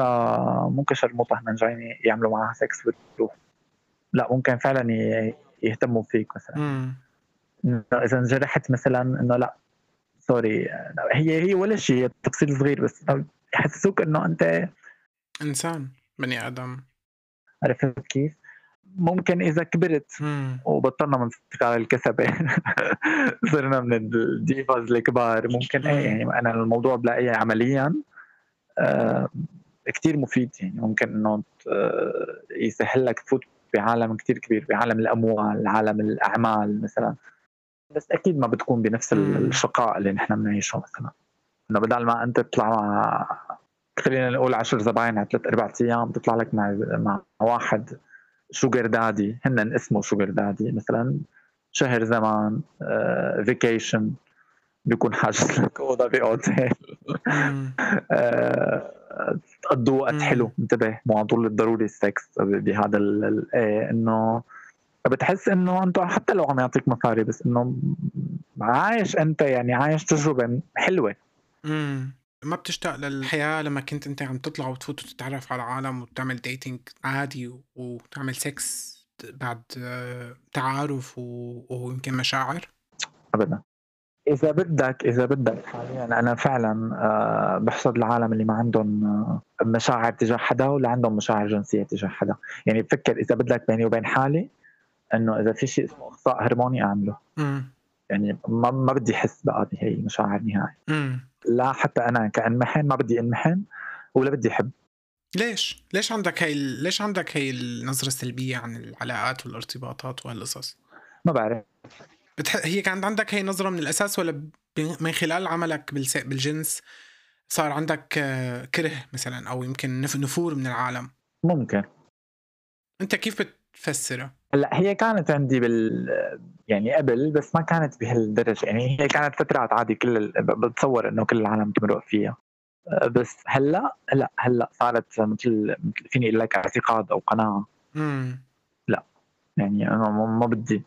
مو كشرموطة هن جايين يعملوا معها سكس وتروح لا ممكن فعلا يهتموا فيك مثلا. إذا انجرحت مثلا إنه لا sorry هي هي ولا شيء تفصيل صغير بس يحسسوك إنه أنت إنسان بني آدم. عرفت كيف؟ ممكن إذا كبرت. وبطلنا من على الكسبة. [LAUGHS] صرنا من ال divas الكبار. ممكن إيه يعني أنا الموضوع بلاقيه عمليا آه كثير مفيد. يعني ممكن إنه يسهل لك تفوت بعالم كثير كبير بعالم الأموال عالم الأعمال مثلا. بس أكيد ما بتكون بنفس الشقاء اللي نحن بنعيشه مثلا. إنه بدل ما أنت تطلع مع خلينا نقول 10 زباين على ثلاث أربع أيام تطلع لك مع مع واحد sugar daddy هن اسمه sugar daddy. مثلا شهر زمان vacation آه، بيكون حاجز [LAUGHS] لك أوضة بأوتيل تقضوا وقت حلو انتبه مو على طول الضروري السكس بهذا إيه إنه بتحس إنه أنت حتى لو عم يعطيك مصاري بس إنه عايش أنت يعني عايش تجربة حلوة. ما بتشتاق للحياة لما كنت أنت عم تطلع وتفوت وتتعرف على عالم وتعمل dating عادي وتعمل سكس بعد تعارف ويمكن مشاعر؟ ابدا. إذا بدك إذا بدك حاليا أنا فعلا آه، بحصد العالم اللي ما عندهم آه، مشاعر تجاه حدا ولا عندهم مشاعر جنسية تجاه حدا. يعني بفكر إذا بدك بيني وبين حالي إنه إذا في شيء اسمه اخصاء هرموني أعمله. يعني ما ما بدي أحس بقى بهي مشاعر نهائي. لا حتى أنا كانمحن ما بدي انمحن ولا بدي احب ليش؟ ليش عندك هي ليش عندك هي النظرة السلبية عن العلاقات والارتباطات وهالقصص؟ ما بعرف بتح... هي كانت عندك هي نظرة من الأساس ولا من خلال عملك بالس... بالجنس صار عندك كره مثلا أو يمكن نفور من العالم؟ ممكن أنت كيف بتفسرها؟ هلأ هي كانت عندي بال يعني قبل بس ما كانت بهالدرجة يعني هي كانت فترات عادي كل بتصور إنه كل العالم تمرق فيها بس هلأ لا هلأ صارت مثل فيني أقول لك اعتقاد أو قناعة مم. لا يعني أنا ما بدي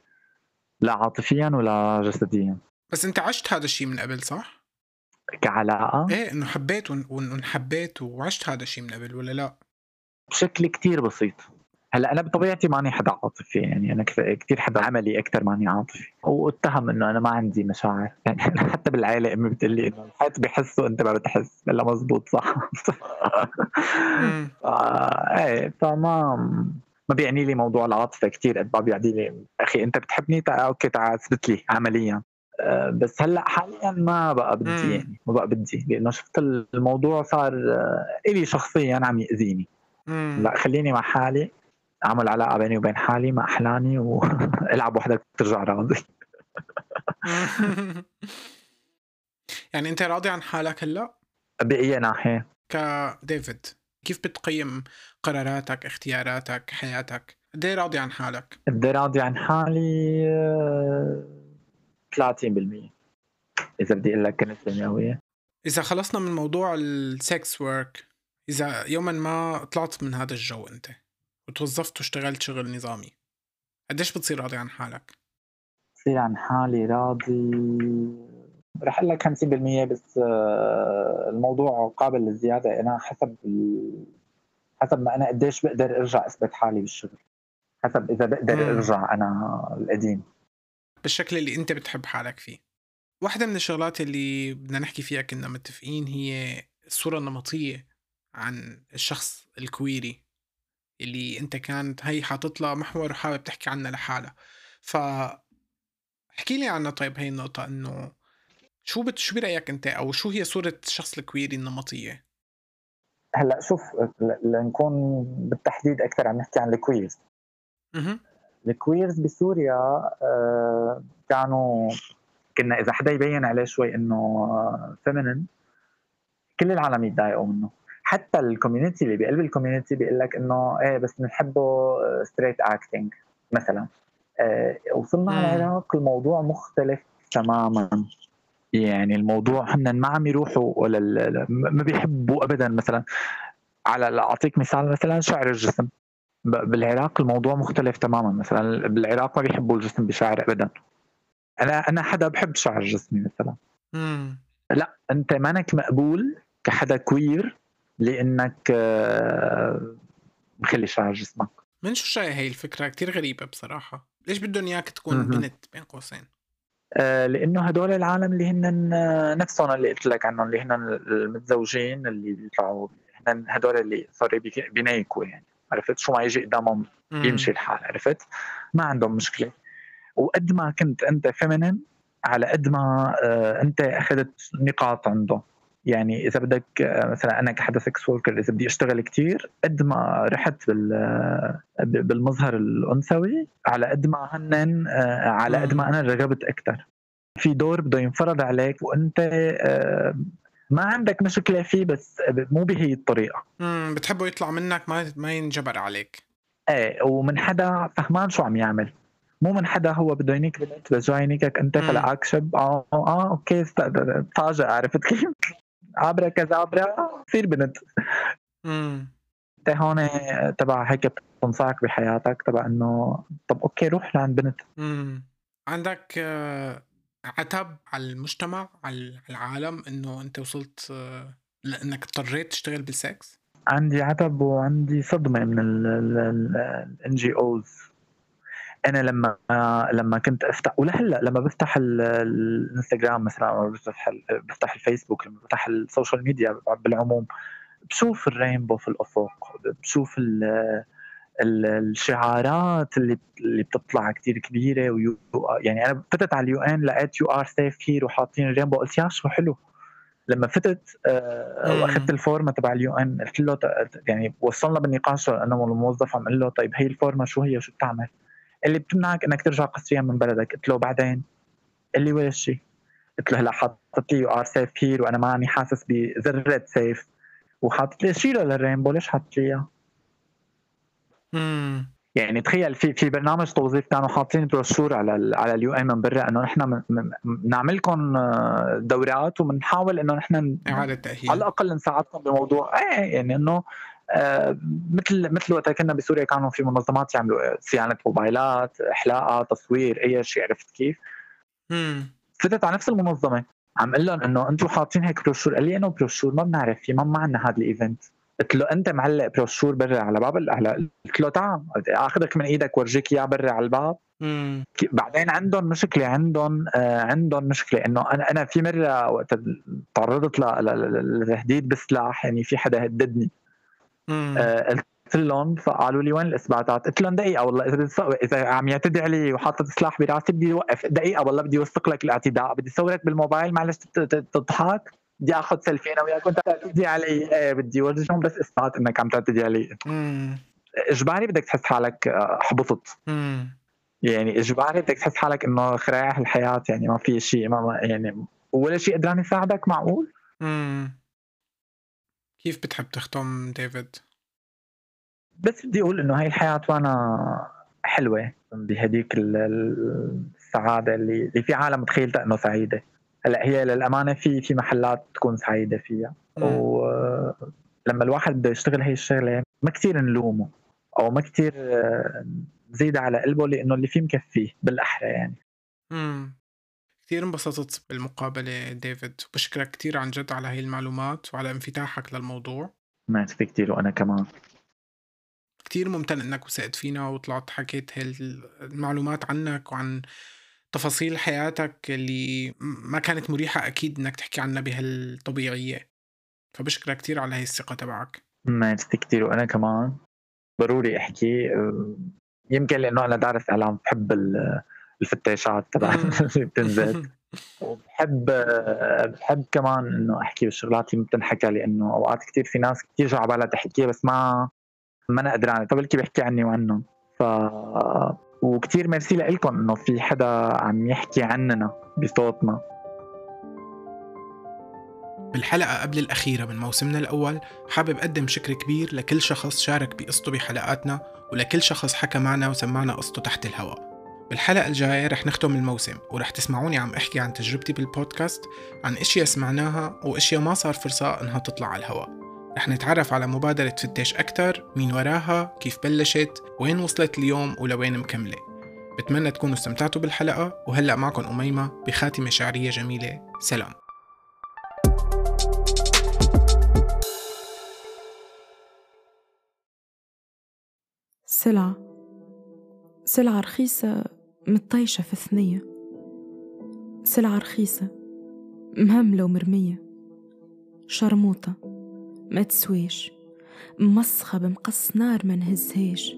لا عاطفيا ولا جسديا بس أنت عشت هذا الشيء من قبل صح؟ كعلاقة؟ إيه إنه حبيت وانحبيت وعشت هذا الشيء من قبل ولا لا؟ بشكل كتير بسيط هلا أنا بطبيعتي ماني حدا عاطفي يعني أنا كثير حدا عملي أكثر ماني عاطفي. واتهم إنه أنا ما عندي مشاعر [LAUGHS] يعني أنا حتى بالعائله أمي بتقول لي إنه الحيط بحسوا أنت ما بتحس الا مزبوط صح؟ [LAUGHS] إيه فما ما بيعني لي موضوع العاطفة كثير قد ما بيعني لي أخي أنت بتحبني؟ تا أوكي تعال اثبت لي عمليا. أه بس هلا حاليا ما بقى بدي يعني ما بقى بدي لأنه شفت الموضوع صار أه إلي شخصيا عم يأذيني. لا خليني مع حالي. اعمل علاقه بيني وبين حالي مع أحلامي والعب وحدك ترجع راضي يعني أنت راضي عن حالك هلأ؟ بأي ناحية؟ كديفيد كيف بتقيم قراراتك اختياراتك حياتك؟ قد إيه راضي عن حالك؟ قد راضي عن حالي 30% آه، إذا بدي أقول لك كنسبه مئويه إذا خلصنا من موضوع ال sex work إذا يوما ما طلعت من هذا الجو أنت وتوظفت واشتغلت شغل نظامي. قديش بتصير راضي عن حالك؟ بصير عن حالي راضي رح أقول لك 50% بس آه، الموضوع قابل للزيادة. أنا حسب حسب ما أنا قديش بقدر أرجع أثبت حالي بالشغل. حسب إذا بقدر مم. أرجع أنا القديم. بالشكل اللي أنت بتحب حالك فيه. واحدة من الشغلات اللي بدنا نحكي فيها كنا متفقين هي الصورة النمطية عن الشخص الكويري. اللي أنت كانت هي حاطط لها محور وحابب تحكي عنها لحالها. ف احكي لي عنها طيب هي النقطة إنه شو بت... شو برأيك أنت؟ أو شو هي صورة الشخص ال queer ي النمطية؟ هلأ شوف لنكون بالتحديد أكثر عم نحكي عن ال queers. ال queers بسوريا آه، كانوا كنا إذا حدا يبين عليه شوي إنه feminine كل العالم يتضايقوا منه. حتى ال community اللي بقلب ال community بيقول لك إنه إيه بس بنحبه straight acting مثلا. آه وصلنا على العراق الموضوع مختلف تماما. يعني الموضوع هن ما عم يروحوا ولا ما بيحبوا ابدا مثلا. على أعطيك مثال مثلا شعر الجسم. بالعراق الموضوع مختلف تماما مثلا. بالعراق ما بيحبوا الجسم بشعر ابدا. أنا أنا حدا بحب شعر جسمي مثلا. مم. لا أنت مانك مقبول كحدا queer لأنك آه، مخلي شعر جسمك. من شو جاي هي الفكرة؟ كتير غريبة بصراحة. ليش بدهم إياك تكون م-م. بنت بين قوسين؟ آه لأنه هدول العالم اللي هن نفسهم اللي قلت لك عنهم اللي هن المتزوجين اللي بيطلعوا هن هدول اللي صاروا بينيكوا يعني. عرفت؟ شو ما يجي قدامهم يمشي الحال عرفت؟ ما عندهم مشكلة. وقد ما كنت أنت فيمينين على قد ما آه، أنت أخذت نقاط عنده. يعني إذا بدك آه، مثلا أنا كحدا sex worker إذا بدي أشتغل كثير قد ما رحت بال آه، بالمظهر الأنثوي على قد ما هنن على قد ما أنا رغبت أكثر في دور بده ينفرض عليك وأنت ما عندك مشكلة فيه بس مو بهي الطريقة. امم بتحبه يطلع منك ما ما ينجبر عليك. إيه ومن حدا فهمان شو عم يعمل. مو من حدا هو بده ينيك بنت بس جاي ينيكك أنت فلقاك شب آه آه okay تفاجئ عرفت كيف؟ عبره كذابره تصير بنت امم انت هون تبع هيك بتنصحك بحياتك تبع انه طب أوكي روح لعند بنت امم عندك آه، عتب على المجتمع على العالم انه انت وصلت آه، لانك اضطريت تشتغل بالسكس؟ عندي عتب وعندي صدمه من الان جي اوز أنا لما لما كنت أفتح ولهلأ لما بفتح الإنستغرام مثلا أو بفتح بفتح الفيسبوك لما بفتح السوشيال ميديا بالعموم بشوف ال rainbow في الأفق بشوف الشعارات اللي اللي بتطلع كتير كبيرة ويو يعني أنا فتت على ال UN لقيت you are safe here وحاطين ال rainbow قلت يا شو حلو. لما فتت آه وأخذت الفورمه تبع ال UN قلت له يعني وصلنا بالنقاش أنا والموظف عم أقول له طيب هي الفورمه شو هي؟ وشو بتعمل؟ اللي بتمنعك إنك ترجع قسريا من بلدك قلت له بعدين. قال لي ولا شيء. قلت له هلا حاطط لي you are safe here وأنا ماني حاسس بذرة safe وحاطط لي شيله لل rainbow ليش حاطط لي اياها؟ يعني تخيل في في برنامج توظيف كانوا حاطين بروشور على على ال UN من برا إنه نحن بنعمل لكم آه، دورات وبنحاول إنه نحن إعادة تأهيل. على الأقل نساعدكم بموضوع إيه يعني إنه مثل مثل وقت كنا بسوريا كانوا في منظمات يعملوا صيانه موبايلات حلاقة تصوير أي شيء عرفت كيف؟ امم فتت على نفس المنظمة. عم أقول لهم إنه أنتم حاطين هيك بروشور قال لي إنه بروشور ما بنعرف فيه ما, عندنا هذا ال event قلت له أنت معلق بروشور برا على باب على قلت له تعال آخذك من إيدك ورجيك إياه برا على الباب. مم. بعدين عندهم مشكلة عندهم آه عندهم مشكلة إنه أنا أنا في مرة وقت تعرضت لتهديد بسلاح يعني في حدا هددني. قلت لهم فقالوا لي وين الإثباتات؟ قلت لهم دقيقة والله إذا إذا عم يعتدي علي وحاطط سلاح براسي بدي اوقف دقيقة والله بدي اوثق لك الاعتداء. بدي صورك بالموبايل معلش تضحك. بدي آخذ سيلفي أنا وياك كنت تعتدي علي. إيه بدي اورجيهم بس إثبات إنك عم تعتدي علي. إجباري بدك تحس حالك آه، أحبطت. يعني إجباري بدك تحس حالك إنه خرا هي الحياة. يعني ما في شيء ما يعني ولا شيء قدران يساعدك معقول؟ امم كيف بتحب تختم ديفيد؟ بس بدي أقول إنه هاي الحياة وأنا حلوة. بهديك السعادة اللي, اللي في عالم تخيلتها إنه سعيدة. هلأ هي للأمانة في في محلات تكون سعيدة فيها. ولما الواحد بده يشتغل هي الشغلة ما كثير نلومه. أو ما كثير نزيد على قلبه لإنه اللي فيه مكفيه بالأحرى يعني. امم كثير انبسطت بالمقابلة ديفيد. وبشكرك كثير عن جد على هاي المعلومات وعلى انفتاحك للموضوع. ميرسي كثير وأنا كمان. كثير ممتن إنك وثقت فينا وطلعت حكيت هاي المعلومات عنك وعن تفاصيل حياتك اللي ما كانت مريحة أكيد إنك تحكي عنها بهالطبيعية. فبشكرك كثير على هاي الثقة تبعك. ميرسي كثير وأنا كمان. ضروري أحكي. يمكن لأنه أنا دارس إعلام بحب الفتاشات تبع اللي [LAUGHS] بتنزل. [LAUGHS] وبحب بحب كمان إنه أحكي بالشغلات اللي بتنحكى لأنه أوقات كثير في ناس كثير جو على بالها تحكيها بس ما ما أنا قدرانه فبلكي بحكي عني وعنهم. ف وكثير ميرسي لكم إنه في حدا عم يحكي عننا بصوتنا. بالحلقة قبل الأخيرة من موسمنا الأول حابب أقدم شكر كبير لكل شخص شارك بقصته بحلقاتنا ولكل شخص حكى معنا وسمعنا قصته تحت الهواء. بالحلقة الجاية رح نختم الموسم ورح تسمعوني عم أحكي عن تجربتي بالبودكاست عن أشياء سمعناها وأشياء ما صار فرصة إنها تطلع على الهواء. رح نتعرف على مبادرة فتش أكتر مين وراها كيف بلشت وين وصلت اليوم ولوين مكملة. بتمنى تكونوا استمتعتوا بالحلقة وهلأ معكم أميمة بخاتمة شعرية جميلة. سلام. سلعة. سلعة رخيصة. متطيشة في ثنية سلعة رخيصة مهملة ومرمية. شرموطة ما تسويش ممسخة بمقص نار ما نهزهاش.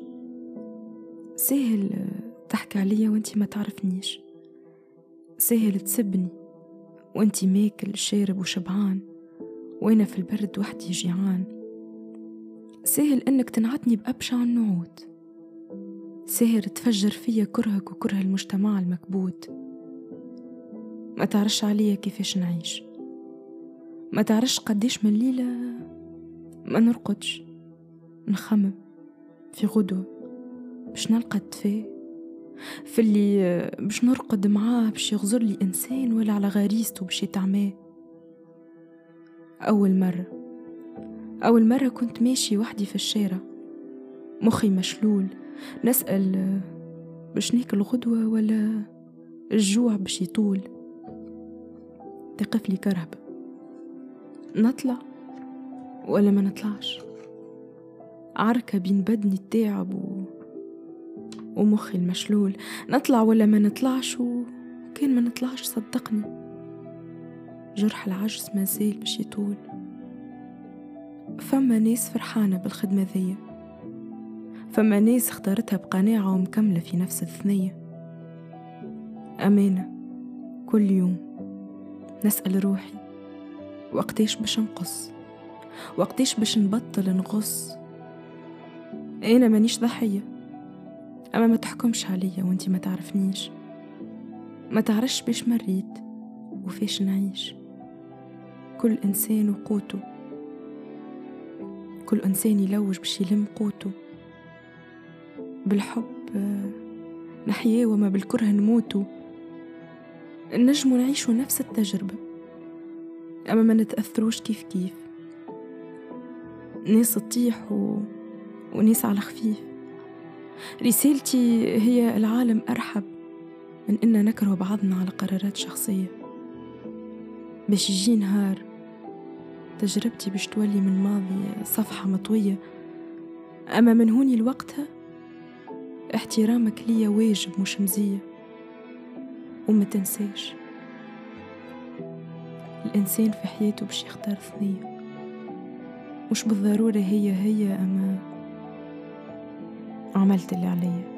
سهل تحكي عليا وانتي ما تعرفنيش. سهل تسبني وانتي ماكل شارب وشبعان وأنا في البرد وحدي جيعان. سهل إنك تنعتني بأبشع النعوت سهر تفجر فيا كرهك وكره المجتمع المكبوت. ما تعرفش عليا كيفاش نعيش. ما تعرفش قديش من ليلة ما نرقدش. نخمم في غدوة باش نلقى الدفاء. في اللي باش نرقد معاه باش يغزر لي إنسان ولا على غريزته باش يتعماه. أول مرة. أول مرة كنت ماشي وحدي في الشارع. مخي مشلول. نسأل باش ناكل غدوة ولا الجوع باش يطول. تقف لي كرهب. نطلع ولا ما نطلعش؟ عركة بين بدني التاعب و... ومخي المشلول. نطلع ولا ما نطلعش؟ وكان ما نطلعش صدقني. جرح العجز ما زال باش يطول. فما ناس فرحانة بالخدمة ذي فما ناس اختارتها بقناعة ومكملة في نفس الثنية. أمانة كل يوم نسأل روحي وقتيش باش نقص؟ وقتيش باش نبطل نغص؟ أنا مانيش ضحية. أما ما تحكمش عليا وانتي ما تعرفنيش. ما تعرفش باش مريت وفاش نعيش. كل إنسان وقوته كل إنسان يلوج باش يلم قوته. بالحب نحيا وما بالكره نموتو نجمو نعيشو نفس التجربة أما ما نتأثروش كيف كيف. ناس تطيح و... وناس على خفيف. رسالتي هي العالم أرحب من إن نكره بعضنا على قرارات شخصية. باش يجي نهار تجربتي باش تولي من ماضي صفحة مطوية. أما من هوني لوقتها احترامك ليا واجب مش مزية. وما تنساش الإنسان في حياته باش يختار ثنية. مش بالضرورة هي هي أما عملت اللي عليا.